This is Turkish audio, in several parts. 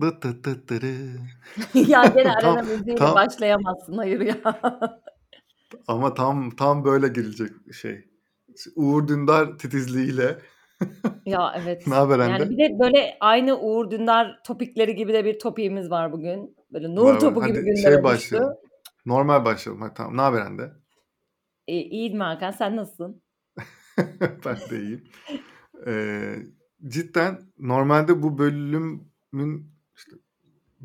Dı dı dı dırı. Ya gene arena Tam müziğiyle tam başlayamazsın. Hayır ya. Ama tam tam böyle girilecek şey. Uğur Dündar titizliğiyle. Ya evet. Naber Yani Hande? bir de böyle aynı Uğur Dündar topikleri gibi de bir topiğimiz var bugün. Böyle nur Var topu gibi Hadi gündeme şey düştü. başlayalım. Normal başlayalım. Hadi tamam. Naber Hande? İ iyiyim Hakan. Sen nasılsın? Ben de iyiyim. Eee, cidden normalde bu bölümün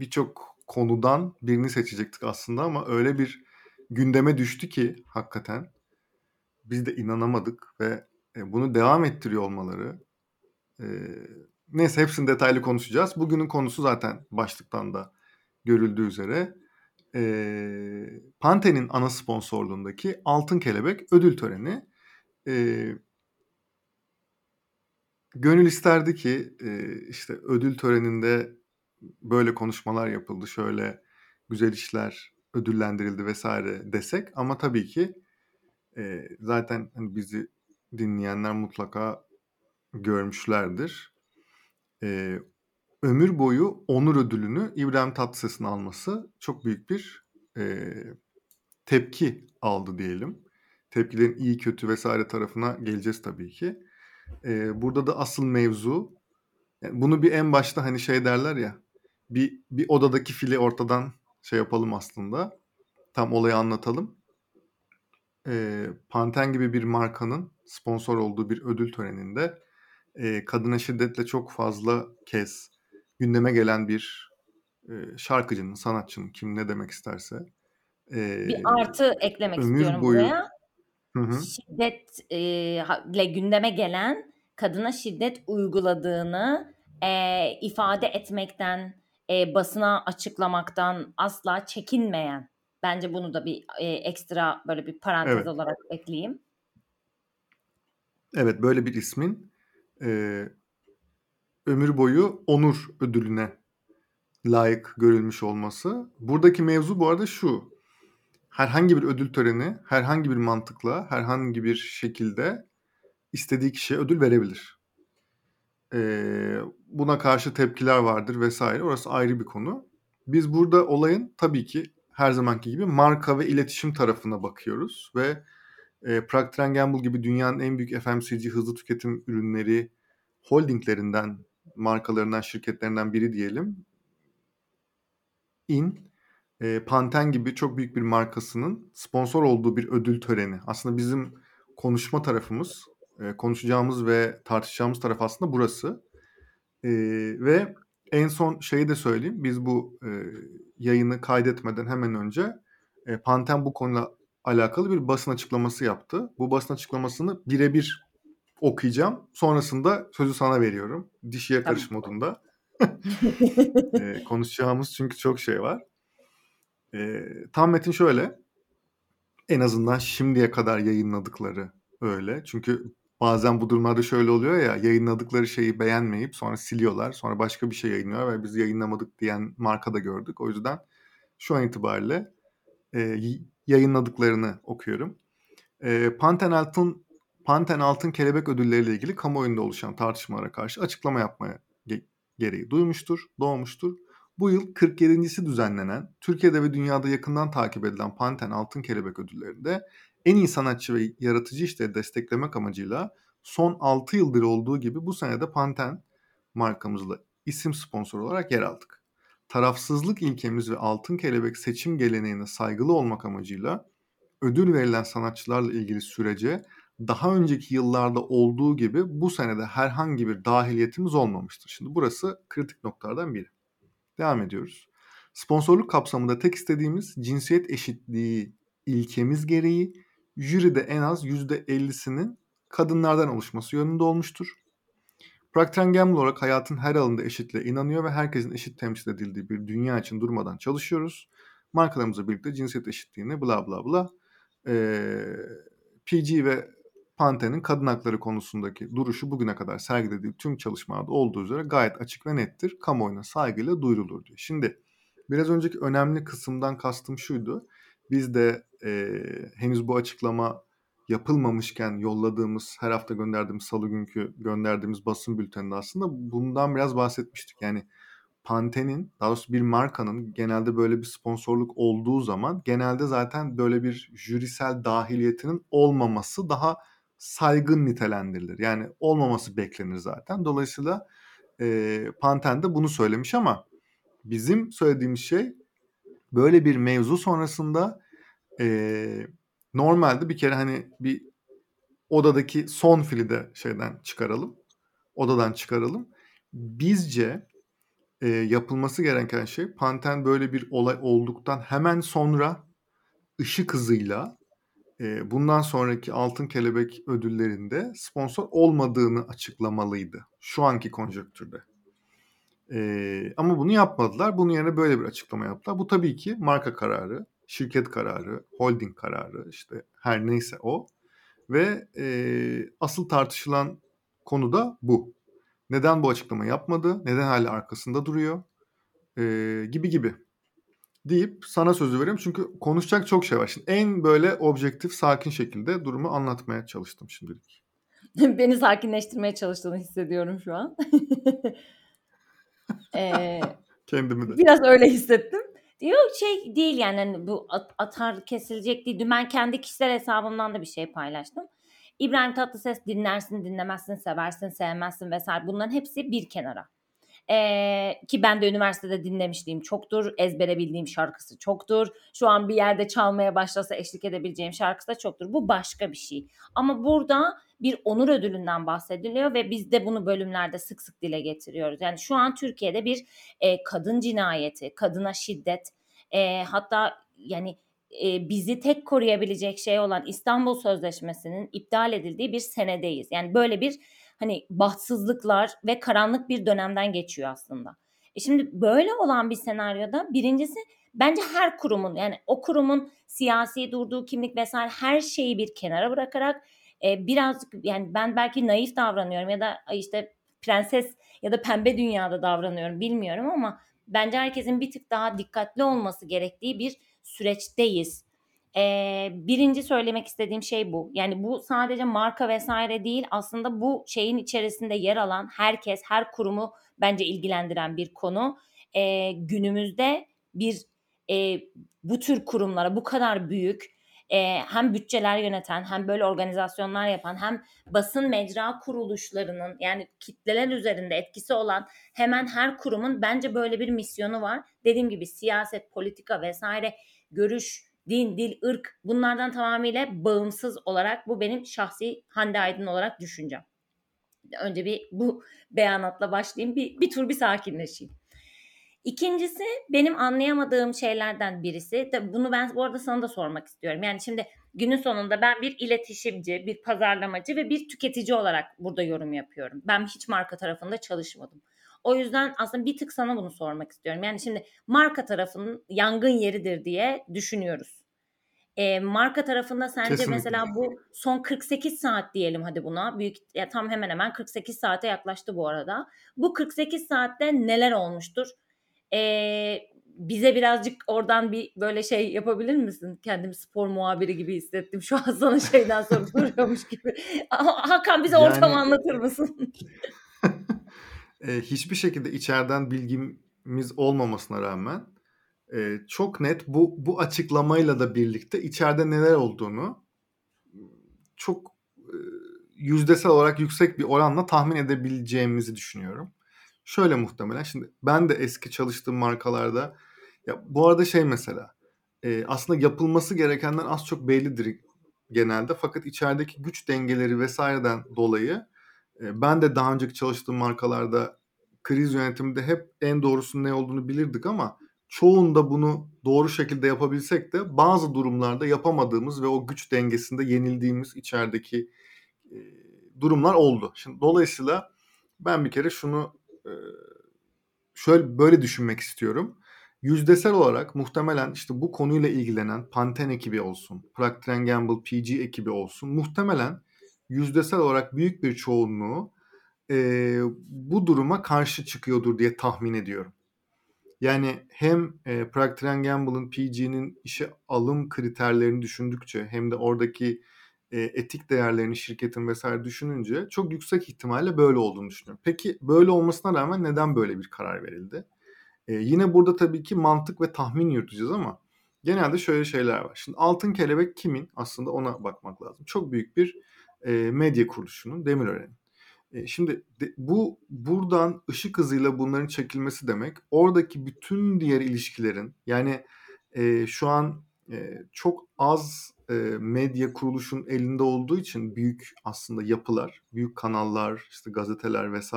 birçok konudan birini seçecektik aslında ama öyle bir gündeme düştü ki hakikaten biz de inanamadık ve e, bunu devam ettiriyor olmaları. Eee, neyse hepsini detaylı konuşacağız. Bugünün konusu zaten başlıktan da görüldüğü üzere eee Pantene'in ana sponsorluğundaki Altın Kelebek ödül töreni. Eee Gönül isterdi ki e, işte ödül töreninde böyle konuşmalar yapıldı, şöyle güzel işler ödüllendirildi vesaire desek ama tabii ki e, zaten hani bizi dinleyenler mutlaka görmüşlerdir. E, ömür boyu onur ödülünü İbrahim Tatlıses'in alması çok büyük bir e, tepki aldı diyelim. Tepkilerin iyi kötü vesaire tarafına geleceğiz tabii ki. Ee, burada da asıl mevzu yani bunu bir en başta hani şey derler ya bir bir odadaki fili ortadan şey yapalım aslında. Tam olayı anlatalım. Ee, Panten gibi bir markanın sponsor olduğu bir ödül töreninde e, kadına şiddetle çok fazla kez gündeme gelen bir e, şarkıcının, sanatçının kim ne demek isterse e, Bir artı eklemek ömür istiyorum boyu buraya. hı hı, Şiddetle gündeme gelen kadına şiddet uyguladığını e, ifade etmekten, e, basına açıklamaktan asla çekinmeyen. Bence bunu da bir e, ekstra böyle bir parantez evet. olarak ekleyeyim. Evet böyle bir ismin e, ömür boyu onur ödülüne layık görülmüş olması. Buradaki mevzu bu arada şu. Herhangi bir ödül töreni herhangi bir mantıkla herhangi bir şekilde istediği kişiye ödül verebilir. Ee, buna karşı tepkiler vardır vesaire. Orası ayrı bir konu. Biz burada olayın tabii ki her zamanki gibi marka ve iletişim tarafına bakıyoruz ve e, Procter Gamble gibi dünyanın en büyük FMCG hızlı tüketim ürünleri holdinglerinden, markalarından, şirketlerinden biri diyelim. In, e, Panten gibi çok büyük bir markasının sponsor olduğu bir ödül töreni. Aslında bizim konuşma tarafımız, e, konuşacağımız ve tartışacağımız taraf aslında burası. E, ve en son şeyi de söyleyeyim. Biz bu e, yayını kaydetmeden hemen önce e, Panten bu konuyla alakalı bir basın açıklaması yaptı. Bu basın açıklamasını birebir okuyacağım. Sonrasında sözü sana veriyorum. Dişiye karış Tamam. modunda. e, konuşacağımız çünkü çok şey var. E, tam metin şöyle. En azından şimdiye kadar yayınladıkları öyle. Çünkü bazen bu durumlarda şöyle oluyor ya yayınladıkları şeyi beğenmeyip sonra siliyorlar. Sonra başka bir şey yayınlıyor ve biz yayınlamadık diyen marka da gördük. O yüzden şu an itibariyle e, yayınladıklarını okuyorum. E, Panten Altın Panten Altın Kelebek Ödülleri ile ilgili kamuoyunda oluşan tartışmalara karşı açıklama yapmaya ge- gereği duymuştur, doğmuştur. Bu yıl 47.si düzenlenen, Türkiye'de ve dünyada yakından takip edilen Panten Altın Kelebek Ödülleri'nde en iyi sanatçı ve yaratıcı işleri desteklemek amacıyla son 6 yıldır olduğu gibi bu sene de Panten markamızla isim sponsor olarak yer aldık. Tarafsızlık ilkemiz ve Altın Kelebek seçim geleneğine saygılı olmak amacıyla ödül verilen sanatçılarla ilgili sürece daha önceki yıllarda olduğu gibi bu senede herhangi bir dahiliyetimiz olmamıştır. Şimdi burası kritik noktalardan biri. Devam ediyoruz. Sponsorluk kapsamında tek istediğimiz cinsiyet eşitliği ilkemiz gereği jüride en az %50'sinin kadınlardan oluşması yönünde olmuştur. Procter Gamble olarak hayatın her alanında eşitliğe inanıyor ve herkesin eşit temsil edildiği bir dünya için durmadan çalışıyoruz. Markalarımızla birlikte cinsiyet eşitliğini bla bla bla ee, PG ve Pantene'in kadın hakları konusundaki duruşu bugüne kadar sergilediği tüm çalışmalarda olduğu üzere gayet açık ve nettir. Kamuoyuna saygıyla duyurulur diyor. Şimdi biraz önceki önemli kısımdan kastım şuydu. Biz de e, henüz bu açıklama yapılmamışken yolladığımız, her hafta gönderdiğimiz salı günkü gönderdiğimiz basın bülteninde aslında bundan biraz bahsetmiştik. Yani Pantene'in daha doğrusu bir markanın genelde böyle bir sponsorluk olduğu zaman genelde zaten böyle bir jürisel dahiliyetinin olmaması daha saygın nitelendirilir. Yani olmaması beklenir zaten. Dolayısıyla e, Panten de bunu söylemiş ama bizim söylediğimiz şey böyle bir mevzu sonrasında e, normalde bir kere hani bir odadaki son fili de şeyden çıkaralım. Odadan çıkaralım. Bizce e, yapılması gereken şey Panten böyle bir olay olduktan hemen sonra ışık hızıyla e, bundan sonraki Altın Kelebek ödüllerinde sponsor olmadığını açıklamalıydı. Şu anki konjonktürde. E, ama bunu yapmadılar. Bunun yerine böyle bir açıklama yaptılar. Bu tabii ki marka kararı, şirket kararı, holding kararı işte her neyse o. Ve e, asıl tartışılan konu da bu. Neden bu açıklama yapmadı? Neden hala arkasında duruyor? E, gibi gibi deyip sana sözü veriyorum. Çünkü konuşacak çok şey var. Şimdi en böyle objektif, sakin şekilde durumu anlatmaya çalıştım şimdilik. Beni sakinleştirmeye çalıştığını hissediyorum şu an. ee, Kendimi de. Biraz öyle hissettim. Yok şey değil yani hani bu at, atar kesilecek değil. Dün ben kendi kişisel hesabımdan da bir şey paylaştım. İbrahim Tatlıses dinlersin, dinlemezsin, seversin, sevmezsin vesaire bunların hepsi bir kenara. Ee, ki ben de üniversitede dinlemişliğim çoktur. Ezbere bildiğim şarkısı çoktur. Şu an bir yerde çalmaya başlasa eşlik edebileceğim şarkısı da çoktur. Bu başka bir şey. Ama burada bir onur ödülünden bahsediliyor ve biz de bunu bölümlerde sık sık dile getiriyoruz. Yani şu an Türkiye'de bir e, kadın cinayeti, kadına şiddet, e, hatta yani e, bizi tek koruyabilecek şey olan İstanbul Sözleşmesi'nin iptal edildiği bir senedeyiz. Yani böyle bir hani bahtsızlıklar ve karanlık bir dönemden geçiyor aslında. E şimdi böyle olan bir senaryoda birincisi bence her kurumun yani o kurumun siyasi durduğu kimlik vesaire her şeyi bir kenara bırakarak e, birazcık yani ben belki naif davranıyorum ya da işte prenses ya da pembe dünyada davranıyorum bilmiyorum ama bence herkesin bir tık daha dikkatli olması gerektiği bir süreçteyiz. Ee, birinci söylemek istediğim şey bu. Yani bu sadece marka vesaire değil aslında bu şeyin içerisinde yer alan herkes, her kurumu bence ilgilendiren bir konu. Ee, günümüzde bir e, bu tür kurumlara bu kadar büyük e, hem bütçeler yöneten hem böyle organizasyonlar yapan hem basın mecra kuruluşlarının yani kitleler üzerinde etkisi olan hemen her kurumun bence böyle bir misyonu var. Dediğim gibi siyaset, politika vesaire görüş, din, dil, ırk bunlardan tamamıyla bağımsız olarak bu benim şahsi Hande Aydın olarak düşüncem. Önce bir bu beyanatla başlayayım. Bir, bir tur bir sakinleşeyim. İkincisi benim anlayamadığım şeylerden birisi. De bunu ben bu arada sana da sormak istiyorum. Yani şimdi günün sonunda ben bir iletişimci, bir pazarlamacı ve bir tüketici olarak burada yorum yapıyorum. Ben hiç marka tarafında çalışmadım. O yüzden aslında bir tık sana bunu sormak istiyorum. Yani şimdi marka tarafının yangın yeridir diye düşünüyoruz. E, marka tarafında sence Kesinlikle. mesela bu son 48 saat diyelim hadi buna. Büyük ya tam hemen hemen 48 saate yaklaştı bu arada. Bu 48 saatte neler olmuştur? E, bize birazcık oradan bir böyle şey yapabilir misin? Kendimi spor muhabiri gibi hissettim. Şu an sana şeyden soruyormuş gibi. Hakan bize yani... ortamı anlatır mısın? e, hiçbir şekilde içeriden bilgimiz olmamasına rağmen e, çok net bu bu açıklamayla da birlikte içeride neler olduğunu çok e, yüzdesel olarak yüksek bir oranla tahmin edebileceğimizi düşünüyorum. Şöyle muhtemelen şimdi ben de eski çalıştığım markalarda ya bu arada şey mesela e, aslında yapılması gerekenden az çok bellidir genelde fakat içerideki güç dengeleri vesaireden dolayı ben de daha önceki çalıştığım markalarda kriz yönetiminde hep en doğrusunun ne olduğunu bilirdik ama çoğunda bunu doğru şekilde yapabilsek de bazı durumlarda yapamadığımız ve o güç dengesinde yenildiğimiz içerideki durumlar oldu. Şimdi dolayısıyla ben bir kere şunu şöyle böyle düşünmek istiyorum. Yüzdesel olarak muhtemelen işte bu konuyla ilgilenen Pantene ekibi olsun, Procter Gamble PG ekibi olsun muhtemelen yüzdesel olarak büyük bir çoğunluğu e, bu duruma karşı çıkıyordur diye tahmin ediyorum. Yani hem e, Procter Gamble'ın PG'nin işe alım kriterlerini düşündükçe hem de oradaki e, etik değerlerini şirketin vesaire düşününce çok yüksek ihtimalle böyle olduğunu düşünüyorum. Peki böyle olmasına rağmen neden böyle bir karar verildi? Eee, yine burada tabii ki mantık ve tahmin yürüteceğiz ama genelde şöyle şeyler var. Şimdi Altın Kelebek kimin? Aslında ona bakmak lazım. Çok büyük bir, eee, medya kuruluşunun, Demirören'in. Eee, şimdi de bu buradan ışık hızıyla bunların çekilmesi demek, oradaki bütün diğer ilişkilerin yani, eee, şu an, eee, çok az, eee, medya kuruluşun elinde olduğu için büyük aslında yapılar, büyük kanallar, işte gazeteler vs.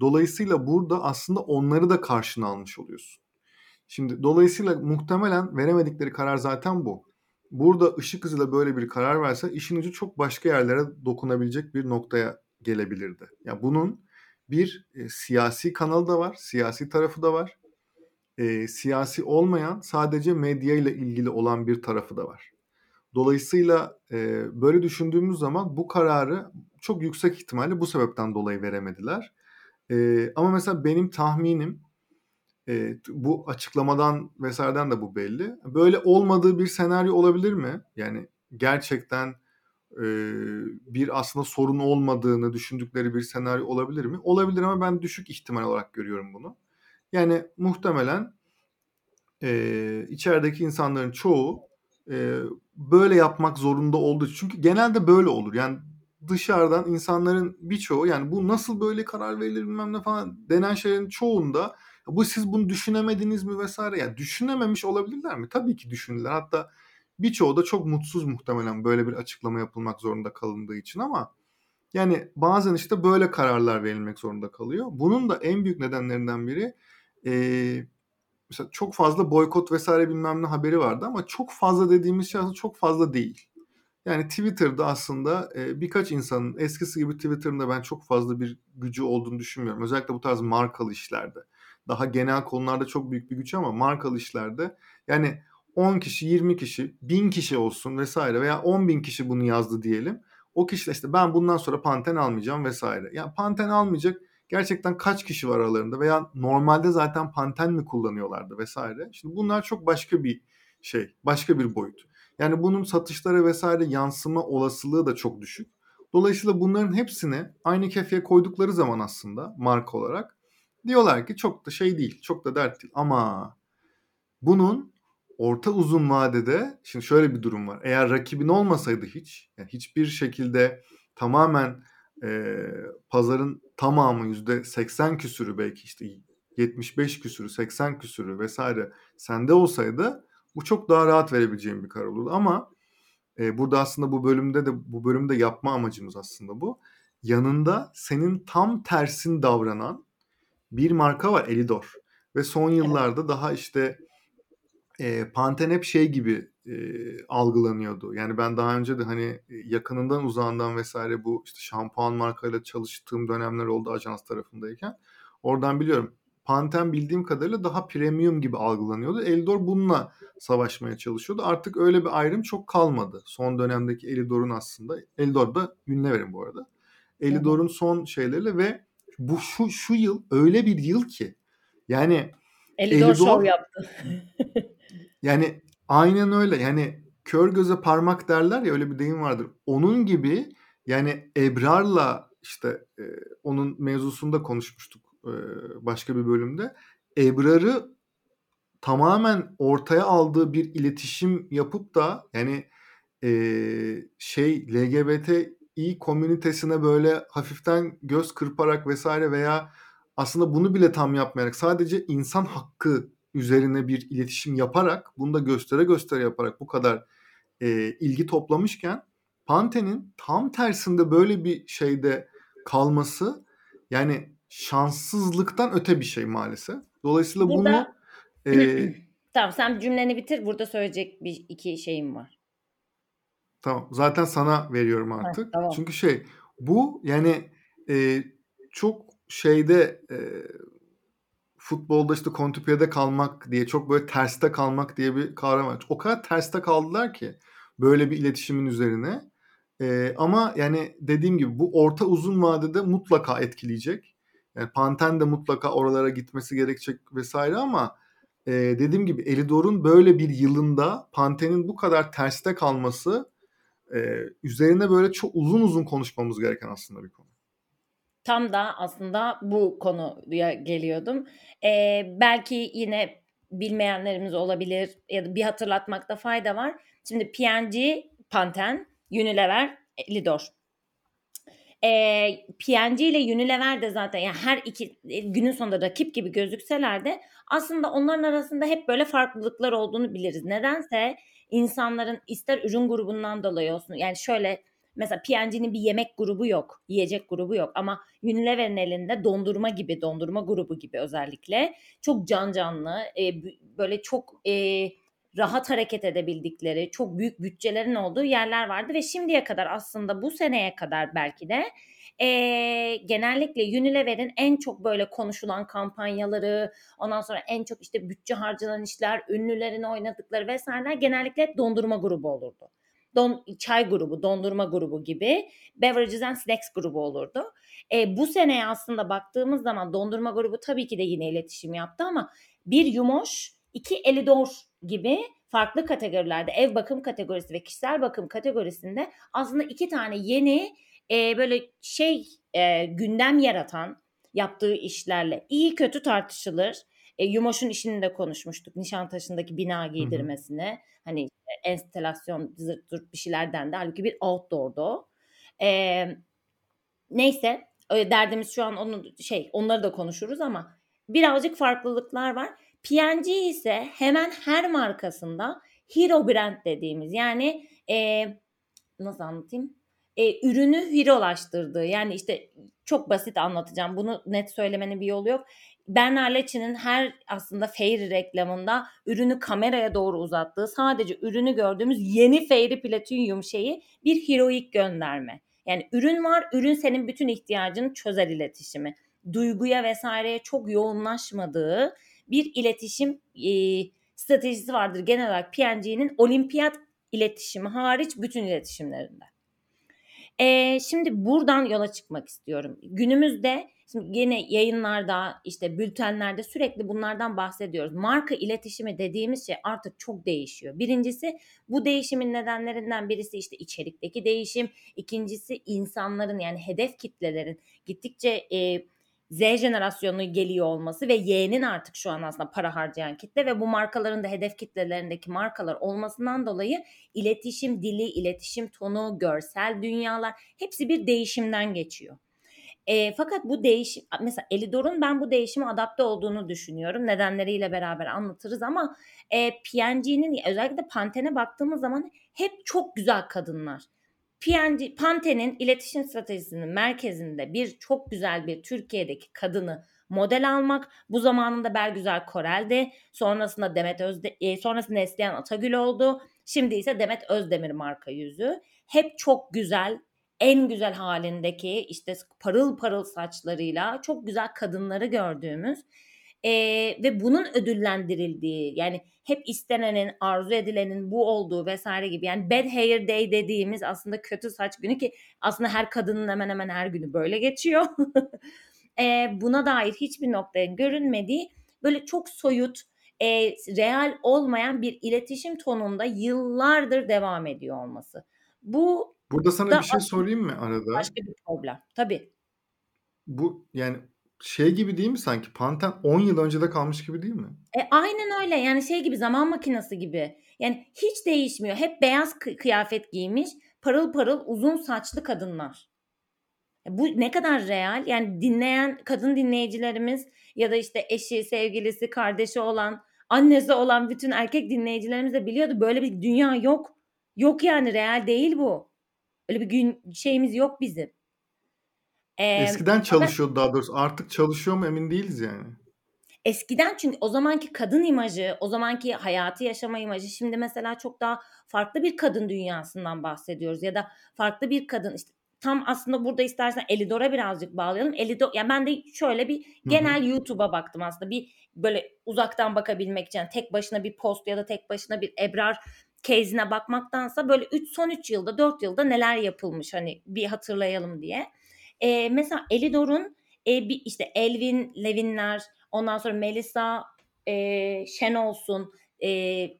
Dolayısıyla burada aslında onları da karşına almış oluyorsun. Şimdi dolayısıyla muhtemelen veremedikleri karar zaten bu. Burada ışık hızıyla böyle bir karar verse işin ucu çok başka yerlere dokunabilecek bir noktaya gelebilirdi. Ya bunun bir, eee, siyasi kanalı da var, siyasi tarafı da var. Eee, siyasi olmayan sadece medyayla ilgili olan bir tarafı da var. Dolayısıyla, eee, böyle düşündüğümüz zaman bu kararı çok yüksek ihtimalle bu sebepten dolayı veremediler. Eee, ama mesela benim tahminim, t bu açıklamadan vs.'den de bu belli. Böyle olmadığı bir senaryo olabilir mi? Yani gerçekten, eee, bir aslında sorun olmadığını düşündükleri bir senaryo olabilir mi? Olabilir ama ben düşük ihtimal olarak görüyorum bunu. Yani muhtemelen, eee, içerideki insanların çoğu, eee, böyle yapmak zorunda olduğu Çünkü genelde böyle olur. Yani dışarıdan insanların birçoğu yani bu nasıl böyle karar verilir bilmem ne falan denen şeylerin çoğunda bu siz bunu düşünemediniz mi vs. yani düşünememiş olabilirler mi? Tabii ki düşündüler. Hatta birçoğu da çok mutsuz muhtemelen böyle bir açıklama yapılmak zorunda kalındığı için ama yani bazen işte böyle kararlar verilmek zorunda kalıyor. Bunun da en büyük nedenlerinden biri, eee, mesela çok fazla boykot vs. bilmem ne haberi vardı ama çok fazla dediğimiz şey aslında çok fazla değil. Yani Twitter'da aslında, eee, birkaç insanın eskisi gibi Twitter'ın da ben çok fazla bir gücü olduğunu düşünmüyorum. Özellikle bu tarz markalı işlerde. Daha genel konularda çok büyük bir güç ama markalı işlerde yani 10 kişi, 20 kişi, 1000 kişi olsun vs. veya 10.000 kişi bunu yazdı diyelim. O kişiler işte ben bundan sonra Panten almayacağım vs. Ya Panten almayacak gerçekten kaç kişi var aralarında veya normalde zaten Panten mi kullanıyorlardı vs. Şimdi bunlar çok başka bir şey, başka bir boyut. Yani bunun satışlara vs. yansıma olasılığı da çok düşük. Dolayısıyla bunların hepsini aynı kefeye koydukları zaman aslında marka olarak diyorlar ki çok da şey değil, çok da dert değil ama bunun orta uzun vadede şimdi şöyle bir durum var. Eğer rakibin olmasaydı hiç, yani hiçbir şekilde tamamen, eee, pazarın tamamı %80 küsurü belki işte 75 küsurü, 80 küsurü vs. sende olsaydı bu çok daha rahat verebileceğin bir karar olurdu ama, eee, burada aslında bu bölümde de bu bölümü de yapma amacımız aslında bu. Yanında senin tam tersin davranan bir marka var Elidor ve son yıllarda daha işte, eee, Panten hep şey gibi, eee, algılanıyordu. Yani ben daha önce de hani, yakınından uzağından vs. bu işte şampuan markayla çalıştığım dönemler oldu ajans tarafındayken. Oradan biliyorum. Panten bildiğim kadarıyla daha premium gibi algılanıyordu. Elidor bununla savaşmaya çalışıyordu. Artık öyle bir ayrım çok kalmadı. Son dönemdeki Elidor'un aslında Elidor da Unilever'in bu arada. Elidor'un son şeyleriyle ve bu şu şu yıl öyle bir yıl ki yani Elidor şov Elidor yaptı. yani aynen öyle. Yani kör göze parmak derler ya öyle bir deyim vardır. Onun gibi yani Ebrar'la işte, eee, onun mevzusunu da konuşmuştuk, eee, başka bir bölümde. Ebrar'ı tamamen ortaya aldığı bir iletişim yapıp da yani, eee, şey LGBTİ komünitesine böyle hafiften göz kırparak vs. veya aslında bunu bile tam yapmayarak sadece insan hakkı üzerine bir iletişim yaparak, bunu da göstere göstere yaparak bu kadar, eee, ilgi toplamışken Panten'in tam tersinde böyle bir şeyde kalması yani şanssızlıktan öte bir şey maalesef. Dolayısıyla bunu, Burada eee Tamam sen cümleni bitir. Burada söyleyecek bir iki şeyim var. Tamam. Zaten sana veriyorum artık. tamam. Çünkü şey bu yani, eee, çok şeyde, eee, futbolda işte kontrpiyede kalmak diye çok böyle terste kalmak diye bir kavram var. O kadar terste kaldılar ki böyle bir iletişimin üzerine. Eee, ama yani dediğim gibi bu orta uzun vadede mutlaka etkileyecek. Yani Panten de mutlaka oralara gitmesi gerekecek vs. ama, eee, dediğim gibi Elidor'un böyle bir yılında Panten'in bu kadar terste kalması, eee, üzerine böyle çok uzun uzun konuşmamız gereken aslında bir konu. tam da aslında bu konuya geliyordum. Eee, belki yine bilmeyenlerimiz olabilir ya da bir hatırlatmakta fayda var. Şimdi P&G, Pantene, Unilever, Lidor. Eee, P&G ile Unilever de zaten yani her iki e, günün sonunda rakip gibi gözükseler de aslında onların arasında hep böyle farklılıklar olduğunu biliriz. Nedense insanların ister ürün grubundan dolayı olsun yani şöyle mesela P&G'nin bir yemek grubu yok, yiyecek grubu yok ama Unilever'in elinde dondurma gibi, dondurma grubu gibi özellikle çok can canlı, e, böyle çok e, rahat hareket edebildikleri, çok büyük bütçelerin olduğu yerler vardı ve şimdiye kadar aslında bu seneye kadar belki de e, genellikle Unilever'in en çok böyle konuşulan kampanyaları, ondan sonra en çok işte bütçe harcanan işler, ünlülerin oynadıkları vesaireler genellikle dondurma grubu olurdu. Don, çay grubu, dondurma grubu gibi beverages and snacks grubu olurdu. E, bu seneye aslında baktığımız zaman dondurma grubu tabii ki de yine iletişim yaptı ama bir Yumoş, iki Elidor gibi farklı kategorilerde ev bakım kategorisi ve kişisel bakım kategorisinde aslında iki tane yeni e, böyle şey e, gündem yaratan yaptığı işlerle iyi kötü tartışılır. E, Yumoş'un işini de konuşmuştuk. Nişantaşı'ndaki bina giydirmesine. Hı hı. Hani işte enstelasyon zırt zırt bir şeylerden de halbuki bir outdoor'du o. E, neyse derdimiz şu an onu şey onları da konuşuruz ama birazcık farklılıklar var. P&G ise hemen her markasında hero brand dediğimiz yani e, nasıl anlatayım? E, ürünü hero'laştırdığı yani işte çok basit anlatacağım. Bunu net söylemenin bir yolu yok. Bernard Lecce'nin her aslında Fairy reklamında ürünü kameraya doğru uzattığı sadece ürünü gördüğümüz yeni Fairy Platinum şeyi bir heroik gönderme. Yani ürün var, ürün senin bütün ihtiyacını çözer iletişimi. Duyguya vesaireye çok yoğunlaşmadığı bir iletişim e, stratejisi vardır genel olarak P&G'nin olimpiyat iletişimi hariç bütün iletişimlerinde. E, şimdi buradan yola çıkmak istiyorum. Günümüzde şimdi yine yayınlarda işte bültenlerde sürekli bunlardan bahsediyoruz. Marka iletişimi dediğimiz şey artık çok değişiyor. Birincisi bu değişimin nedenlerinden birisi işte içerikteki değişim. İkincisi insanların yani hedef kitlelerin gittikçe e, Z jenerasyonu geliyor olması ve Y'nin artık şu an aslında para harcayan kitle ve bu markaların da hedef kitlelerindeki markalar olmasından dolayı iletişim dili, iletişim tonu, görsel dünyalar hepsi bir değişimden geçiyor. E, fakat bu değişim mesela Elidor'un ben bu değişime adapte olduğunu düşünüyorum. Nedenleriyle beraber anlatırız ama e, P&G'nin özellikle Pantene'e baktığımız zaman hep çok güzel kadınlar. PNG, Pantene'in iletişim stratejisinin merkezinde bir çok güzel bir Türkiye'deki kadını model almak. Bu zamanında Bergüzar Korel'di. Sonrasında Demet Özde, e, sonrasında Neslihan Atagül oldu. Şimdi ise Demet Özdemir marka yüzü. Hep çok güzel, en güzel halindeki işte parıl parıl saçlarıyla çok güzel kadınları gördüğümüz e, ve bunun ödüllendirildiği yani hep istenenin, arzu edilenin bu olduğu vesaire gibi. Yani bad hair day dediğimiz aslında kötü saç günü ki aslında her kadının hemen hemen her günü böyle geçiyor. e, buna dair hiçbir noktaya görünmediği böyle çok soyut, e, real olmayan bir iletişim tonunda yıllardır devam ediyor olması. Bu Burada sana bir şey sorayım mı arada? Başka bir problem. Tabii. Bu yani şey gibi değil mi sanki? Panten 10 yıl önce de kalmış gibi değil mi? E, aynen öyle. Yani şey gibi zaman makinesi gibi. Yani hiç değişmiyor. Hep beyaz kıyafet giymiş, parıl parıl uzun saçlı kadınlar. E, bu ne kadar real? Yani dinleyen kadın dinleyicilerimiz ya da işte eşi, sevgilisi, kardeşi olan, annesi olan bütün erkek dinleyicilerimiz de biliyordu. Böyle bir dünya yok. Yok yani real değil bu. Öyle bir gün şeyimiz yok bizim. Eee, Eskiden çalışıyordu daha doğrusu. Artık çalışıyor mu emin değiliz yani. Eskiden çünkü o zamanki kadın imajı, o zamanki hayatı yaşama imajı şimdi mesela çok daha farklı bir kadın dünyasından bahsediyoruz ya da farklı bir kadın işte tam aslında burada istersen Elidor'a birazcık bağlayalım. Elidor yani ben de şöyle bir genel YouTube'a baktım aslında. Bir böyle uzaktan bakabilmek için yani tek başına bir post ya da tek başına bir Ebrar case'ine bakmaktansa böyle 3 son 3 yılda 4 yılda neler yapılmış hani bir hatırlayalım diye. E, mesela Elidor'un e, bir işte Elvin, Levinler, ondan sonra Melisa, e, Şenolsun, e,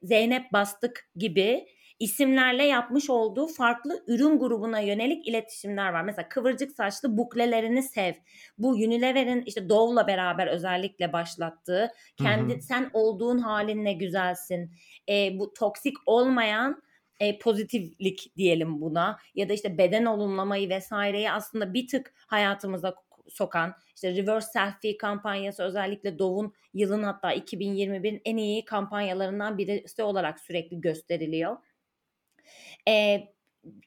Zeynep Bastık gibi isimlerle yapmış olduğu farklı ürün grubuna yönelik iletişimler var. Mesela kıvırcık saçlı buklelerini sev. Bu Unilever'in işte Dove'la beraber özellikle başlattığı kendi hı hı. sen olduğun halinle güzelsin. E, bu toksik olmayan e, pozitiflik diyelim buna ya da işte beden olumlamayı vesaireyi aslında bir tık hayatımıza sokan işte reverse selfie kampanyası özellikle Dove'un yılın hatta 2021'in en iyi kampanyalarından birisi olarak sürekli gösteriliyor. E,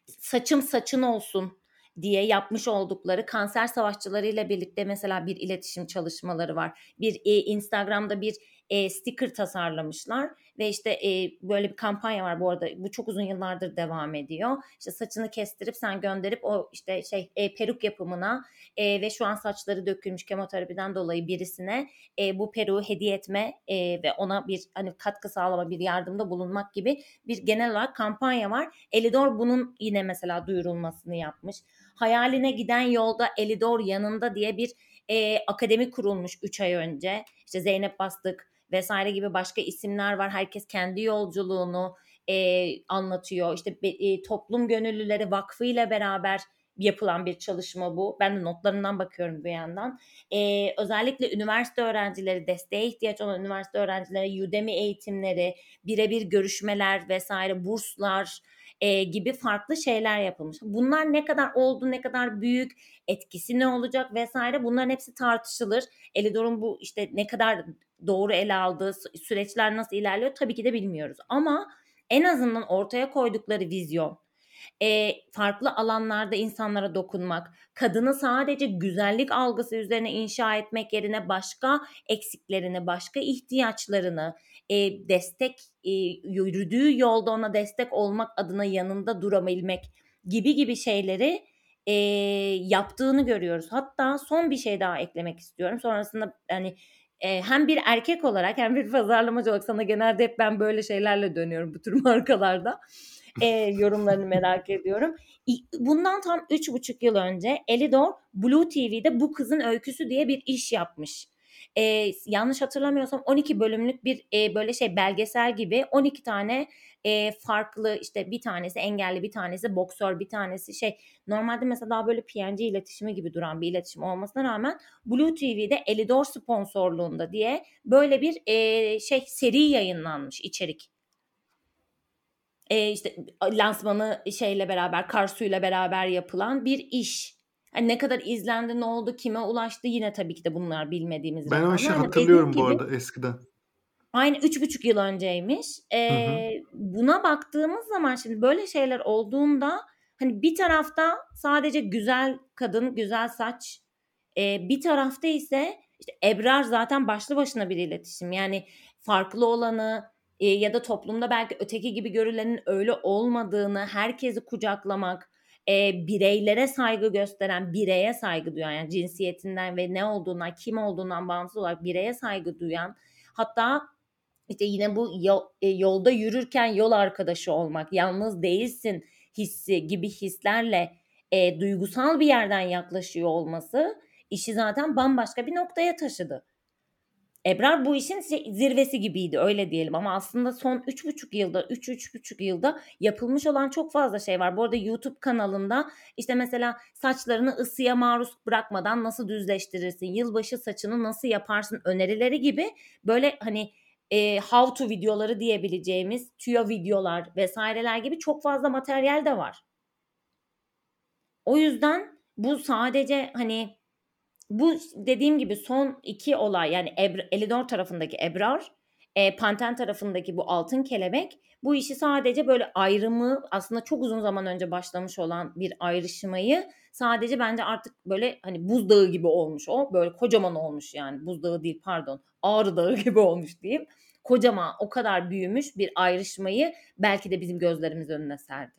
saçım saçın olsun diye yapmış oldukları kanser savaşçılarıyla birlikte mesela bir iletişim çalışmaları var. Bir e, Instagram'da bir e, sticker tasarlamışlar ve işte e, böyle bir kampanya var bu arada bu çok uzun yıllardır devam ediyor. İşte saçını kestirip sen gönderip o işte şey e, peruk yapımına e, ve şu an saçları dökülmüş kemoterapiden dolayı birisine e, bu peruğu hediye etme e, ve ona bir hani katkı sağlama bir yardımda bulunmak gibi bir genel olarak kampanya var. Elidor bunun yine mesela duyurulmasını yapmış. Hayaline giden yolda Elidor yanında diye bir e, akademi kurulmuş 3 ay önce. İşte Zeynep Bastık, vesaire gibi başka isimler var. Herkes kendi yolculuğunu e, anlatıyor. İşte e, Toplum Gönüllüleri Vakfı ile beraber yapılan bir çalışma bu. Ben de notlarından bakıyorum bir yandan. Ee, özellikle üniversite öğrencileri, desteğe ihtiyaç olan üniversite öğrencileri, Udemy eğitimleri, birebir görüşmeler vesaire, burslar e, gibi farklı şeyler yapılmış. Bunlar ne kadar oldu, ne kadar büyük, etkisi ne olacak vesaire bunların hepsi tartışılır. Elidor'un bu işte ne kadar doğru ele aldığı süreçler nasıl ilerliyor tabii ki de bilmiyoruz. Ama en azından ortaya koydukları vizyon, e, farklı alanlarda insanlara dokunmak, kadını sadece güzellik algısı üzerine inşa etmek yerine başka eksiklerini, başka ihtiyaçlarını, e, destek e, yürüdüğü yolda ona destek olmak adına yanında durabilmek gibi gibi şeyleri e, yaptığını görüyoruz. Hatta son bir şey daha eklemek istiyorum. Sonrasında hani e, hem bir erkek olarak hem bir pazarlamacı olarak sana genelde hep ben böyle şeylerle dönüyorum bu tür markalarda. E, yorumlarını merak ediyorum. Bundan tam üç buçuk yıl önce Elidor Blue TV'de bu kızın öyküsü diye bir iş yapmış. E, yanlış hatırlamıyorsam 12 bölümlük bir e, böyle şey belgesel gibi 12 tane e, farklı işte bir tanesi engelli bir tanesi boksör bir tanesi şey normalde mesela daha böyle PNG iletişimi gibi duran bir iletişim olmasına rağmen Blue TV'de Elidor sponsorluğunda diye böyle bir e, şey seri yayınlanmış içerik. E, işte lansmanı şeyle beraber Karsu'yla beraber yapılan bir iş. Yani ne kadar izlendi, ne oldu, kime ulaştı yine tabii ki de bunlar bilmediğimiz Ben o işi hatırlıyorum bu arada eskiden. Aynı üç buçuk yıl önceymiş. Hı hı. Buna baktığımız zaman şimdi böyle şeyler olduğunda hani bir tarafta sadece güzel kadın, güzel saç, e, bir tarafta ise işte Ebrar zaten başlı başına bir iletişim. Yani farklı olanı e, ya da toplumda belki öteki gibi görülenin öyle olmadığını, herkesi kucaklamak, e, bireylere saygı gösteren, bireye saygı duyan, yani cinsiyetinden ve ne olduğundan, kim olduğundan bağımsız olarak bireye saygı duyan, hatta işte yine bu yol, e, yolda yürürken yol arkadaşı olmak, yalnız değilsin hissi gibi hislerle e, duygusal bir yerden yaklaşıyor olması işi zaten bambaşka bir noktaya taşıdı. Ebrar bu işin zirvesi gibiydi öyle diyelim ama aslında son 3,5 yılda 3-3,5 yılda yapılmış olan çok fazla şey var. Bu arada YouTube kanalında işte mesela saçlarını ısıya maruz bırakmadan nasıl düzleştirirsin, yılbaşı saçını nasıl yaparsın önerileri gibi böyle hani e, how to videoları diyebileceğimiz tüyo videolar vesaireler gibi çok fazla materyal de var. O yüzden bu sadece hani bu dediğim gibi son iki olay yani Ebr Elidor tarafındaki Ebrar, e, Panten tarafındaki bu altın kelebek bu işi sadece böyle ayrımı aslında çok uzun zaman önce başlamış olan bir ayrışmayı sadece bence artık böyle hani buzdağı gibi olmuş o. Böyle kocaman olmuş yani buzdağı değil pardon ağrı dağı gibi olmuş diyeyim. Kocaman o kadar büyümüş bir ayrışmayı belki de bizim gözlerimiz önüne serdi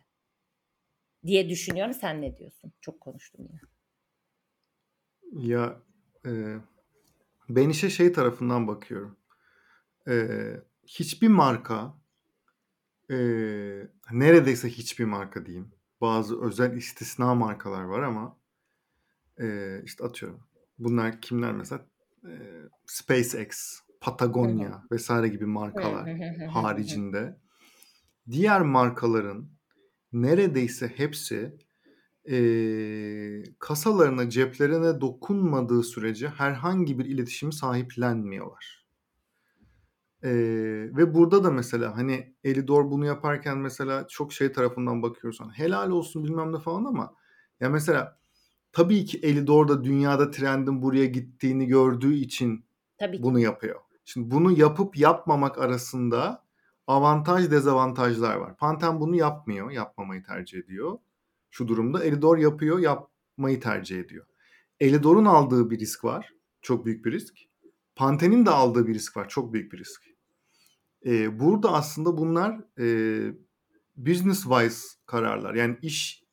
diye düşünüyorum. Sen ne diyorsun? Çok konuştum yine. Ya e, ben işe şey tarafından bakıyorum. E, hiçbir marka e, neredeyse hiçbir marka diyeyim. Bazı özel istisna markalar var ama e, işte atıyorum. Bunlar kimler mesela? E, SpaceX, Patagonia vesaire gibi markalar haricinde diğer markaların neredeyse hepsi e, kasalarına, ceplerine dokunmadığı sürece herhangi bir iletişimi sahiplenmiyorlar. E, ve burada da mesela hani Elidor bunu yaparken mesela çok şey tarafından bakıyoruz. Hani helal olsun bilmem ne falan ama ya mesela tabii ki Elidor da dünyada trendin buraya gittiğini gördüğü için Tabii bunu yapıyor. Şimdi bunu yapıp yapmamak arasında avantaj dezavantajlar var. Pantene bunu yapmıyor, yapmamayı tercih ediyor. Şu durumda Elidor yapıyor, yapmayı tercih ediyor. Elidor'un aldığı bir risk var, çok büyük bir risk. Pantene'in de aldığı bir risk var, çok büyük bir risk. Ee, burada aslında bunlar e, business wise kararlar. Yani iş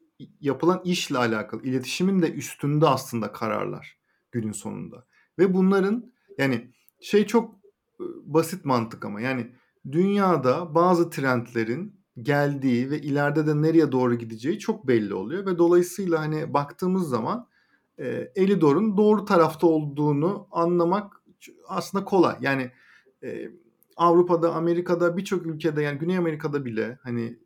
yapılan işle alakalı, iletişimin de üstünde aslında kararlar günün sonunda. Ve bunların yani şey çok basit mantık ama yani dünyada bazı trendlerin geldiği ve ileride de nereye doğru gideceği çok belli oluyor ve dolayısıyla hani baktığımız zaman e, Elidor'un doğru tarafta olduğunu anlamak aslında kolay. Yani e, Avrupa'da, Amerika'da birçok ülkede yani Güney Amerika'da bile hani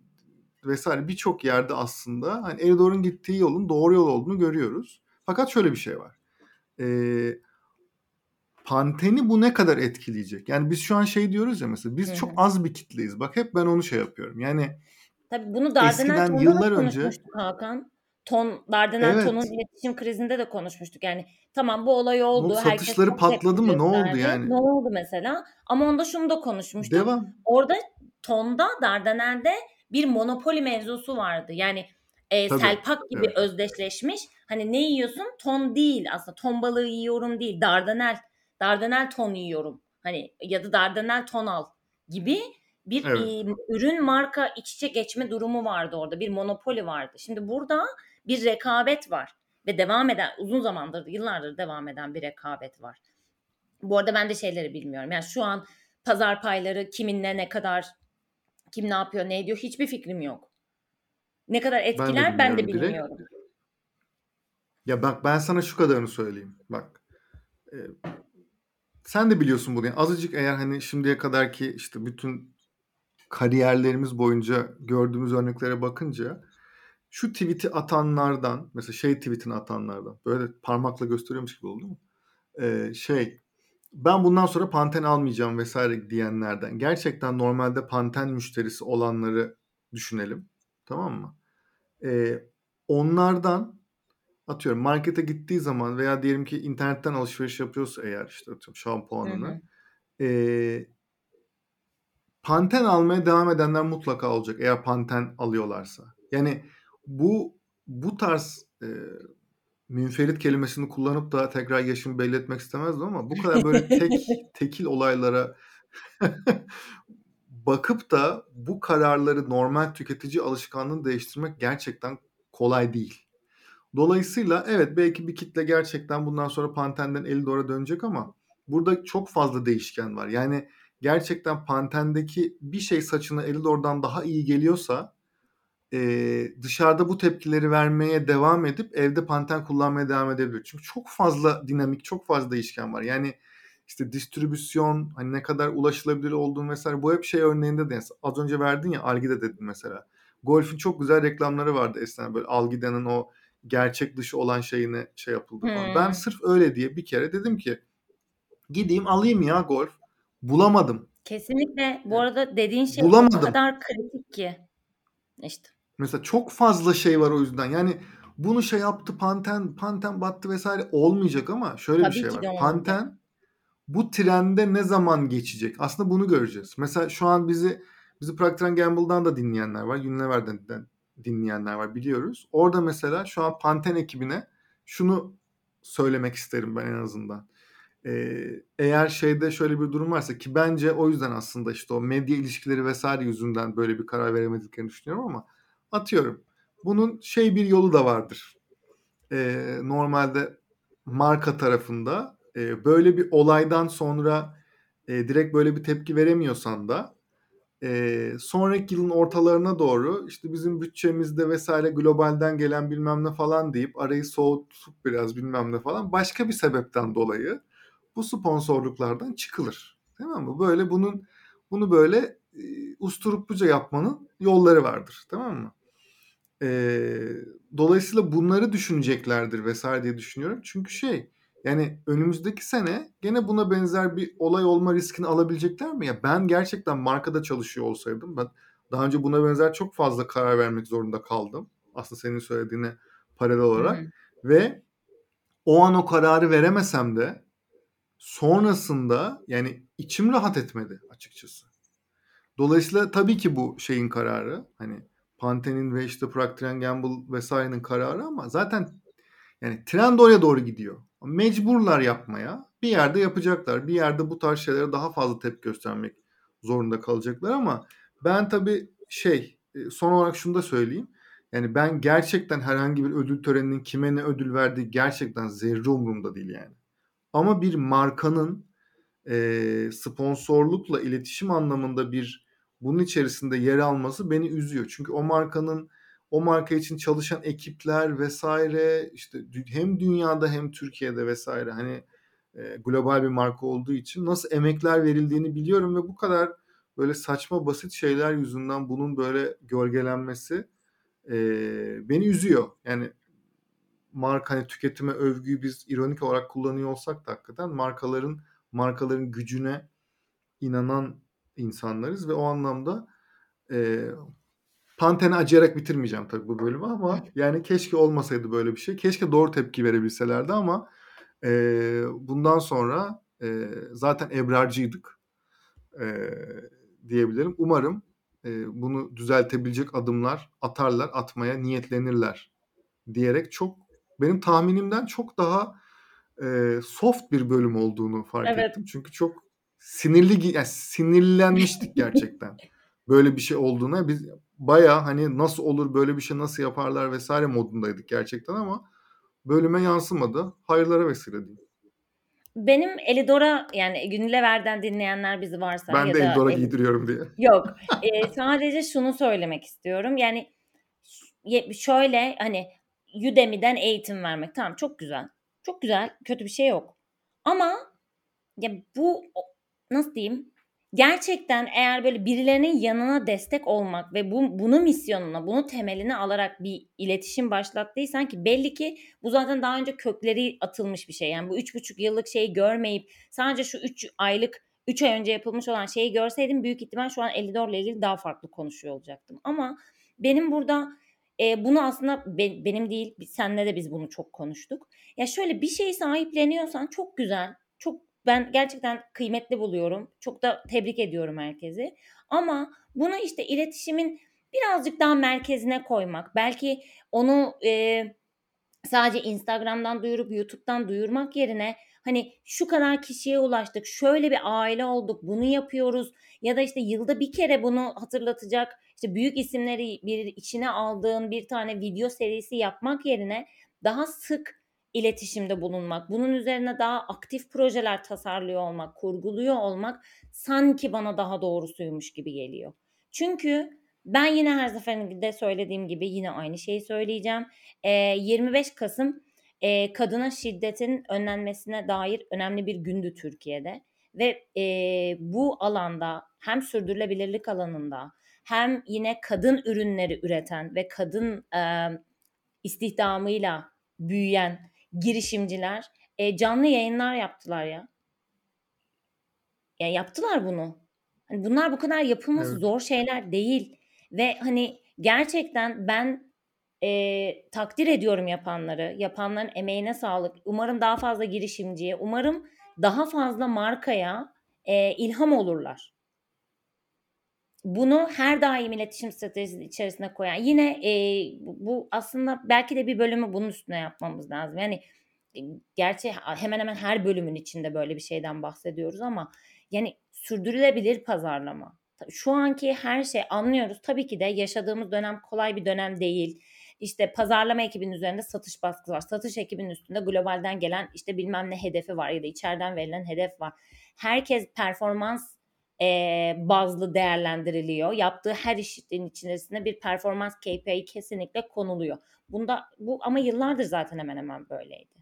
vesaire birçok yerde aslında hani Elidor'un gittiği yolun doğru yol olduğunu görüyoruz. Fakat şöyle bir şey var. Eee Panteni bu ne kadar etkileyecek? Yani biz şu an şey diyoruz ya mesela biz Hı-hı. çok az bir kitleyiz. Bak hep ben onu şey yapıyorum. Yani Tabii bunu Dardanel yıllar önce Hakan. Ton Dardanel evet. Ton'un iletişim krizinde de konuşmuştuk. Yani tamam bu olay oldu. Bu satışları patladı mı? Ne oldu yani? Ne oldu mesela? Ama onda şunu da konuşmuştuk. Devam. Orada Ton'da Dardanel'de bir monopoli mevzusu vardı. Yani e, Selpak gibi evet. özdeşleşmiş. Hani ne yiyorsun? Ton değil aslında. Ton balığı yiyorum değil. Dardanel Dardanel ton yiyorum. Hani ya da Dardanel ton al gibi bir evet. e, ürün marka iç içe geçme durumu vardı orada. Bir monopoli vardı. Şimdi burada bir rekabet var ve devam eden uzun zamandır yıllardır devam eden bir rekabet var. Bu arada ben de şeyleri bilmiyorum. Yani şu an pazar payları kiminle ne kadar kim ne yapıyor ne ediyor hiçbir fikrim yok. Ne kadar etkiler ben de, ben de bilmiyorum. Direkt. Ya bak ben sana şu kadarını söyleyeyim. Bak e, sen de biliyorsun bunu. Yani azıcık eğer hani şimdiye kadar ki işte bütün kariyerlerimiz boyunca gördüğümüz örneklere bakınca şu tweet'i atanlardan mesela şey tweet'ini atanlardan böyle parmakla gösteriyormuş gibi oldu mu? Ee, şey ben bundan sonra Panten almayacağım vesaire diyenlerden gerçekten normalde Panten müşterisi olanları düşünelim. Tamam mı? Ee, onlardan atıyorum markete gittiği zaman veya diyelim ki internetten alışveriş yapıyorsa eğer işte atıyorum şampuanını e, Panten almaya devam edenler mutlaka olacak eğer Panten alıyorlarsa. Yani bu bu tarz e, münferit kelimesini kullanıp da tekrar yaşımı belli etmek istemezdim ama bu kadar böyle tek tekil olaylara bakıp da bu kararları normal tüketici alışkanlığını değiştirmek gerçekten kolay değil. Dolayısıyla evet belki bir kitle gerçekten bundan sonra Panten'den Elidor'a dönecek ama burada çok fazla değişken var. Yani gerçekten Panten'deki bir şey saçına Elidor'dan daha iyi geliyorsa e, dışarıda bu tepkileri vermeye devam edip evde Panten kullanmaya devam edebilir. Çünkü çok fazla dinamik, çok fazla değişken var. Yani işte distribüsyon, hani ne kadar ulaşılabilir olduğunu vesaire bu hep şey örneğinde de az önce verdin ya Algida dedin mesela. Golf'ün çok güzel reklamları vardı eskiden böyle Algida'nın o gerçek dışı olan şeyine şey yapıldı falan. Hmm. Ben sırf öyle diye bir kere dedim ki gideyim alayım ya golf. Bulamadım. Kesinlikle. Bu arada dediğin şey Bulamadım. o kadar kritik ki. İşte. Mesela çok fazla şey var o yüzden. Yani bunu şey yaptı Panten, Panten battı vesaire olmayacak ama şöyle Tabii bir şey var. Panten bu trende ne zaman geçecek? Aslında bunu göreceğiz. Mesela şu an bizi bizi Procter Gamble'dan da dinleyenler var. Unilever'den dinleyenler var biliyoruz. Orada mesela şu an Panten ekibine şunu söylemek isterim ben en azından. Ee, eğer şeyde şöyle bir durum varsa ki bence o yüzden aslında işte o medya ilişkileri vesaire yüzünden böyle bir karar veremediklerini düşünüyorum ama atıyorum. Bunun şey bir yolu da vardır. Ee, normalde marka tarafında e, böyle bir olaydan sonra e, direkt böyle bir tepki veremiyorsan da e, sonraki yılın ortalarına doğru işte bizim bütçemizde vesaire globalden gelen bilmem ne falan deyip arayı soğutup biraz bilmem ne falan başka bir sebepten dolayı bu sponsorluklardan çıkılır. Tamam mı? Böyle bunun bunu böyle e, usturupluca yapmanın yolları vardır. Tamam mı? Ee, dolayısıyla bunları düşüneceklerdir vesaire diye düşünüyorum. Çünkü şey yani önümüzdeki sene gene buna benzer bir olay olma riskini alabilecekler mi? Ya ben gerçekten markada çalışıyor olsaydım ben daha önce buna benzer çok fazla karar vermek zorunda kaldım. Aslında senin söylediğine paralel olarak. Hı hı. Ve o an o kararı veremesem de sonrasında yani içim rahat etmedi açıkçası. Dolayısıyla tabii ki bu şeyin kararı hani Pantene'in ve işte Procter Gamble vesairenin kararı ama zaten yani trend oraya doğru gidiyor. Mecburlar yapmaya. Bir yerde yapacaklar. Bir yerde bu tarz şeylere daha fazla tepki göstermek zorunda kalacaklar ama ben tabii şey e, son olarak şunu da söyleyeyim. Yani ben gerçekten herhangi bir ödül töreninin kime ne ödül verdiği gerçekten zerre umurumda değil yani. Ama bir markanın e, sponsorlukla iletişim anlamında bir bunun içerisinde yer alması beni üzüyor. Çünkü o markanın o marka için çalışan ekipler vesaire işte hem dünyada hem Türkiye'de vesaire hani e, global bir marka olduğu için nasıl emekler verildiğini biliyorum ve bu kadar böyle saçma basit şeyler yüzünden bunun böyle gölgelenmesi e, beni üzüyor. Yani marka hani tüketime övgüyü biz ironik olarak kullanıyor olsak da hakikaten markaların markaların gücüne inanan insanlarız ve o anlamda e, Pantene acıyarak bitirmeyeceğim tabii bu bölümü ama yani keşke olmasaydı böyle bir şey. Keşke doğru tepki verebilselerdi ama e, bundan sonra e, zaten ebrarcıydık e, diyebilirim. Umarım e, bunu düzeltebilecek adımlar atarlar, atmaya niyetlenirler diyerek çok benim tahminimden çok daha e, soft bir bölüm olduğunu fark evet. ettim. Çünkü çok sinirli yani sinirlenmiştik gerçekten. Böyle bir şey olduğuna biz baya hani nasıl olur böyle bir şey nasıl yaparlar vesaire modundaydık gerçekten ama bölüme yansımadı. Hayırlara vesile diyeyim. Benim Elidora yani Unilever'den dinleyenler bizi varsa ben ya de da Elidora giydiriyorum diye. Yok. e, sadece şunu söylemek istiyorum. Yani şöyle hani Udemy'den eğitim vermek tamam çok güzel. Çok güzel. Kötü bir şey yok. Ama ya bu nasıl diyeyim? Gerçekten eğer böyle birilerinin yanına destek olmak ve bu, bunu misyonuna, bunu temelini alarak bir iletişim başlattıysan ki belli ki bu zaten daha önce kökleri atılmış bir şey. Yani bu üç buçuk yıllık şeyi görmeyip sadece şu üç aylık 3 ay önce yapılmış olan şeyi görseydim büyük ihtimal şu an Elidor ile ilgili daha farklı konuşuyor olacaktım. Ama benim burada e, bunu aslında be, benim değil senle de biz bunu çok konuştuk. Ya şöyle bir şey sahipleniyorsan çok güzel, ben gerçekten kıymetli buluyorum. Çok da tebrik ediyorum herkesi. Ama bunu işte iletişimin birazcık daha merkezine koymak, belki onu e, sadece Instagram'dan duyurup YouTube'dan duyurmak yerine hani şu kadar kişiye ulaştık, şöyle bir aile olduk, bunu yapıyoruz ya da işte yılda bir kere bunu hatırlatacak işte büyük isimleri bir içine aldığın bir tane video serisi yapmak yerine daha sık iletişimde bulunmak, bunun üzerine daha aktif projeler tasarlıyor olmak, kurguluyor olmak sanki bana daha doğrusuymuş gibi geliyor. Çünkü ben yine her seferinde söylediğim gibi yine aynı şeyi söyleyeceğim. E, 25 Kasım e, kadına şiddetin önlenmesine dair önemli bir gündü Türkiye'de ve e, bu alanda hem sürdürülebilirlik alanında hem yine kadın ürünleri üreten ve kadın e, istihdamıyla büyüyen girişimciler e, canlı yayınlar yaptılar ya. Ya yaptılar bunu. Hani bunlar bu kadar yapılması evet. zor şeyler değil ve hani gerçekten ben e, takdir ediyorum yapanları. Yapanların emeğine sağlık. Umarım daha fazla girişimciye, umarım daha fazla markaya e, ilham olurlar bunu her daim iletişim stratejisi içerisine koyan yine e, bu aslında belki de bir bölümü bunun üstüne yapmamız lazım. Yani e, gerçi hemen hemen her bölümün içinde böyle bir şeyden bahsediyoruz ama yani sürdürülebilir pazarlama. Şu anki her şey anlıyoruz. Tabii ki de yaşadığımız dönem kolay bir dönem değil. İşte pazarlama ekibinin üzerinde satış baskısı var. Satış ekibinin üstünde globalden gelen işte bilmem ne hedefi var ya da içeriden verilen hedef var. Herkes performans e, bazlı değerlendiriliyor. Yaptığı her işin içerisinde bir performans KPI kesinlikle konuluyor. Bunda bu ama yıllardır zaten hemen hemen böyleydi.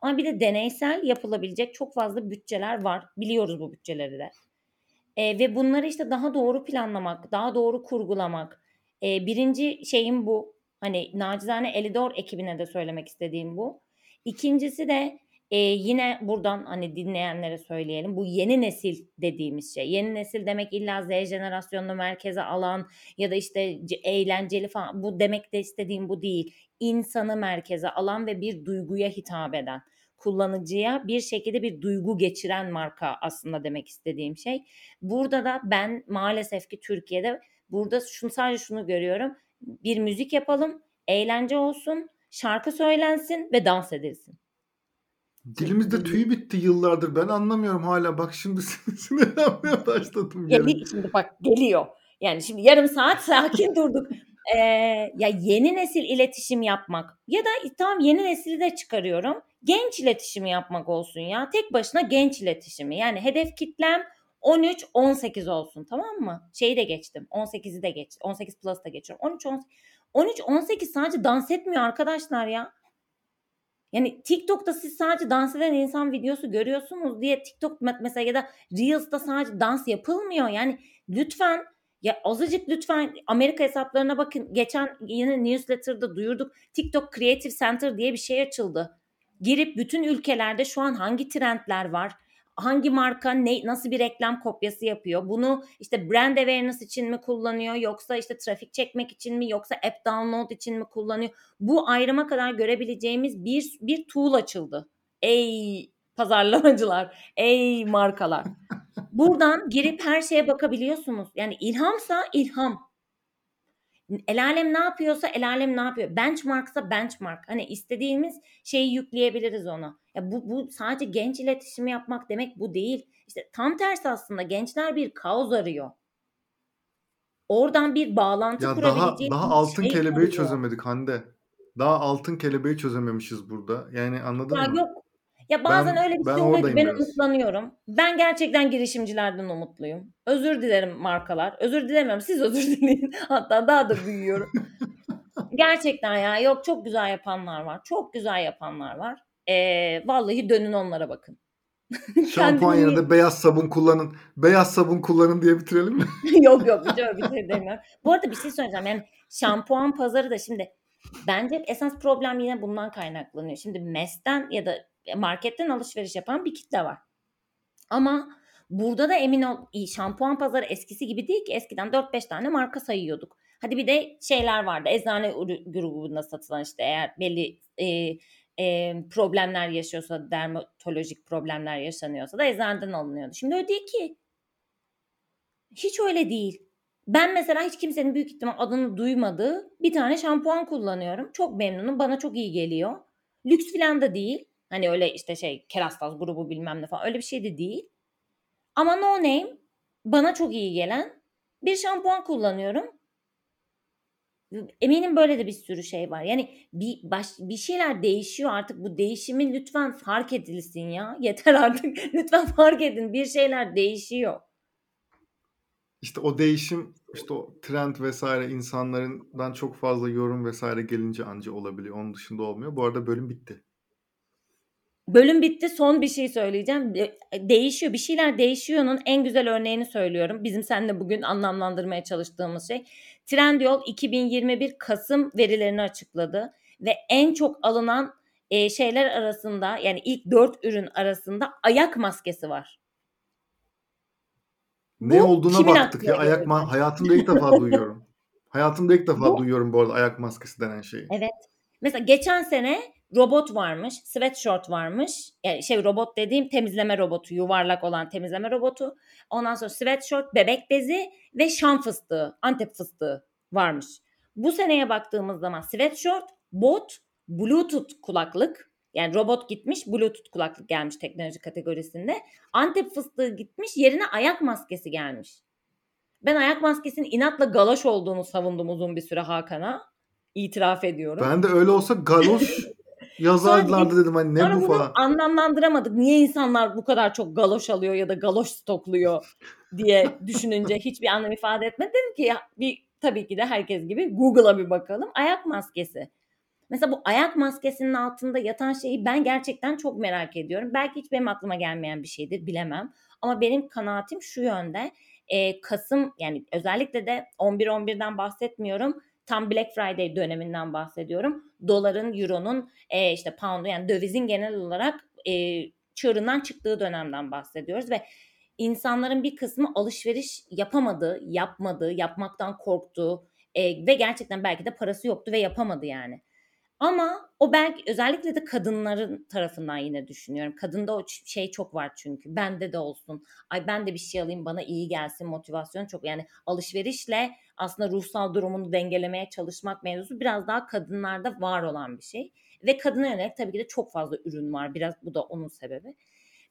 Ama bir de deneysel yapılabilecek çok fazla bütçeler var. Biliyoruz bu bütçeleri de. E, ve bunları işte daha doğru planlamak, daha doğru kurgulamak. E, birinci şeyim bu. Hani nacizane Elidor ekibine de söylemek istediğim bu. İkincisi de e, yine buradan hani dinleyenlere söyleyelim. Bu yeni nesil dediğimiz şey. Yeni nesil demek illa Z jenerasyonunu merkeze alan ya da işte eğlenceli falan. Bu demek de istediğim bu değil. İnsanı merkeze alan ve bir duyguya hitap eden kullanıcıya bir şekilde bir duygu geçiren marka aslında demek istediğim şey. Burada da ben maalesef ki Türkiye'de burada şunu sadece şunu görüyorum. Bir müzik yapalım, eğlence olsun, şarkı söylensin ve dans edilsin. Dilimizde tüy bitti yıllardır. Ben anlamıyorum hala. Bak şimdi sinirlenmeye başladım. Gel, şimdi bak geliyor. Yani şimdi yarım saat sakin durduk. Ee, ya yeni nesil iletişim yapmak ya da tamam yeni nesili de çıkarıyorum. Genç iletişimi yapmak olsun ya. Tek başına genç iletişimi. Yani hedef kitlem 13-18 olsun tamam mı? Şeyi de geçtim. 18'i de geç. 18 plus da geçiyorum. 13 13 18 sadece dans etmiyor arkadaşlar ya. Yani TikTok'ta siz sadece dans eden insan videosu görüyorsunuz diye TikTok mesela ya da Reels'ta sadece dans yapılmıyor. Yani lütfen ya azıcık lütfen Amerika hesaplarına bakın. Geçen yine newsletter'da duyurduk. TikTok Creative Center diye bir şey açıldı. Girip bütün ülkelerde şu an hangi trendler var? Hangi marka ne nasıl bir reklam kopyası yapıyor? Bunu işte brand awareness için mi kullanıyor yoksa işte trafik çekmek için mi yoksa app download için mi kullanıyor? Bu ayrıma kadar görebileceğimiz bir bir tool açıldı. Ey pazarlamacılar, ey markalar. Buradan girip her şeye bakabiliyorsunuz. Yani ilhamsa ilham. El alem ne yapıyorsa el alem ne yapıyor. Benchmarksa benchmark. Hani istediğimiz şeyi yükleyebiliriz ona. Ya bu, bu sadece genç iletişimi yapmak demek bu değil. İşte tam tersi aslında gençler bir kaos arıyor. Oradan bir bağlantı ya kurabileceği daha, daha altın şey kelebeği arıyor. çözemedik Hande. Daha altın kelebeği çözememişiz burada. Yani anladın ya mı? Yok ya bazen ben, öyle bir şey oluyor ki ben biraz. umutlanıyorum. Ben gerçekten girişimcilerden umutluyum. Özür dilerim markalar. Özür dilemiyorum. Siz özür dileyin. Hatta daha da büyüyorum. gerçekten ya yok çok güzel yapanlar var. Çok güzel yapanlar var. Ee, vallahi dönün onlara bakın. Şampuan yerine beyaz sabun kullanın. Beyaz sabun kullanın diye bitirelim mi? yok yok hiç öyle bir şey demiyorum. Bu arada bir şey söyleyeceğim. Yani şampuan pazarı da şimdi bence esas problem yine bundan kaynaklanıyor. Şimdi MES'ten ya da marketten alışveriş yapan bir kitle var. Ama burada da emin ol şampuan pazarı eskisi gibi değil ki eskiden 4-5 tane marka sayıyorduk. Hadi bir de şeyler vardı. Eczane grubunda satılan işte eğer belli e, e, problemler yaşıyorsa, dermatolojik problemler yaşanıyorsa da eczaneden alınıyordu. Şimdi öyle değil ki. Hiç öyle değil. Ben mesela hiç kimsenin büyük ihtimal adını duymadığı bir tane şampuan kullanıyorum. Çok memnunum. Bana çok iyi geliyor. Lüks falan da değil. Hani öyle işte şey Kerastaz grubu bilmem ne falan öyle bir şey de değil. Ama no name bana çok iyi gelen bir şampuan kullanıyorum. Eminim böyle de bir sürü şey var. Yani bir baş, bir şeyler değişiyor artık. Bu değişimi lütfen fark edilsin ya. Yeter artık. lütfen fark edin. Bir şeyler değişiyor. İşte o değişim, işte o trend vesaire insanlarından çok fazla yorum vesaire gelince anca olabiliyor. Onun dışında olmuyor. Bu arada bölüm bitti. Bölüm bitti. Son bir şey söyleyeceğim. Değişiyor. Bir şeyler değişiyor'nun en güzel örneğini söylüyorum. Bizim seninle bugün anlamlandırmaya çalıştığımız şey. Trendyol 2021 Kasım verilerini açıkladı ve en çok alınan e, şeyler arasında yani ilk dört ürün arasında ayak maskesi var. Ne bu, olduğuna baktık ya ayak ma- hayatımda ilk defa duyuyorum. Hayatımda ilk defa bu, duyuyorum bu arada ayak maskesi denen şeyi. Evet. Mesela geçen sene robot varmış, sweatshirt varmış. Yani şey robot dediğim temizleme robotu, yuvarlak olan temizleme robotu. Ondan sonra sweatshirt, bebek bezi ve şam fıstığı, antep fıstığı varmış. Bu seneye baktığımız zaman sweatshirt, bot, bluetooth kulaklık. Yani robot gitmiş, bluetooth kulaklık gelmiş teknoloji kategorisinde. Antep fıstığı gitmiş, yerine ayak maskesi gelmiş. Ben ayak maskesinin inatla galoş olduğunu savundum uzun bir süre Hakan'a. İtiraf ediyorum. Ben de öyle olsa galoş yazarlardı dedim hani ne bu falan. Anlamlandıramadık. Niye insanlar bu kadar çok galoş alıyor ya da galoş stokluyor diye düşününce hiçbir anlam ifade etmedi. Dedim ki ya bir tabii ki de herkes gibi Google'a bir bakalım. Ayak maskesi. Mesela bu ayak maskesinin altında yatan şeyi ben gerçekten çok merak ediyorum. Belki hiç benim aklıma gelmeyen bir şeydir bilemem. Ama benim kanaatim şu yönde. E, Kasım yani özellikle de 11-11'den bahsetmiyorum. Tam Black Friday döneminden bahsediyorum. Doların, euronun, e, işte pound'un yani dövizin genel olarak e, çığırından çıktığı dönemden bahsediyoruz ve insanların bir kısmı alışveriş yapamadı, yapmadı, yapmaktan korktu e, ve gerçekten belki de parası yoktu ve yapamadı yani. Ama o belki özellikle de kadınların tarafından yine düşünüyorum. Kadında o şey çok var çünkü. Bende de olsun. Ay ben de bir şey alayım bana iyi gelsin motivasyon çok. Yani alışverişle aslında ruhsal durumunu dengelemeye çalışmak mevzusu biraz daha kadınlarda var olan bir şey. Ve kadına yönelik tabii ki de çok fazla ürün var. Biraz bu da onun sebebi.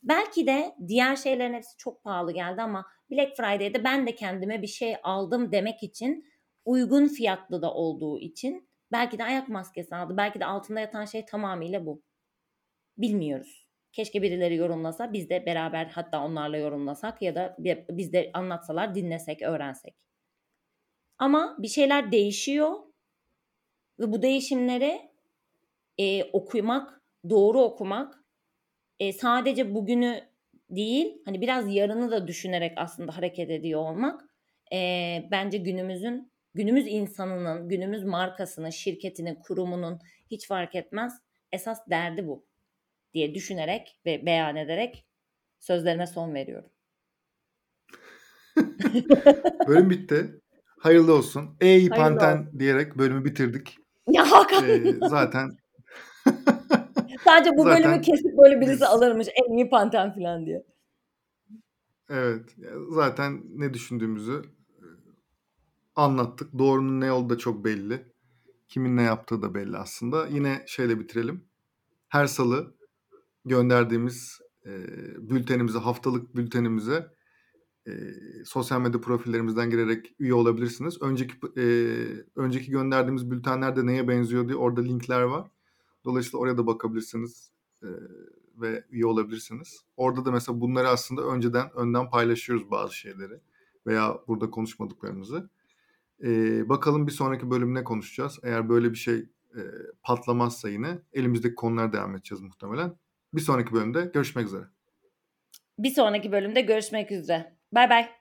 Belki de diğer şeylerin hepsi çok pahalı geldi ama Black Friday'de ben de kendime bir şey aldım demek için uygun fiyatlı da olduğu için belki de ayak maskesi aldı. Belki de altında yatan şey tamamıyla bu. Bilmiyoruz. Keşke birileri yorumlasa, biz de beraber hatta onlarla yorumlasak ya da biz de anlatsalar, dinlesek, öğrensek. Ama bir şeyler değişiyor ve bu değişimleri e, okumak, doğru okumak, e, sadece bugünü değil, hani biraz yarını da düşünerek aslında hareket ediyor olmak e, bence günümüzün günümüz insanının, günümüz markasının, şirketinin, kurumunun hiç fark etmez esas derdi bu diye düşünerek ve beyan ederek sözlerime son veriyorum. Bölüm bitti. Hayırlı olsun. Ey Panten diyerek bölümü bitirdik. Ya Hakan. Ee, zaten Sadece bu zaten bölümü kesip böyle birisi alırmış en iyi Panten falan diye. Evet. Zaten ne düşündüğümüzü anlattık. Doğrunun ne olduğu da çok belli. Kimin ne yaptığı da belli aslında. Yine şeyle bitirelim. Her salı gönderdiğimiz e, bültenimize, haftalık bültenimize e, sosyal medya profillerimizden girerek üye olabilirsiniz. Önceki e, önceki gönderdiğimiz bültenlerde neye benziyor diye orada linkler var. Dolayısıyla oraya da bakabilirsiniz e, ve üye olabilirsiniz. Orada da mesela bunları aslında önceden önden paylaşıyoruz bazı şeyleri veya burada konuşmadıklarımızı. E, bakalım bir sonraki bölüm ne konuşacağız. Eğer böyle bir şey e, patlamazsa yine elimizdeki konulara devam edeceğiz muhtemelen. Bir sonraki bölümde görüşmek üzere. Bir sonraki bölümde görüşmek üzere. Bay bay.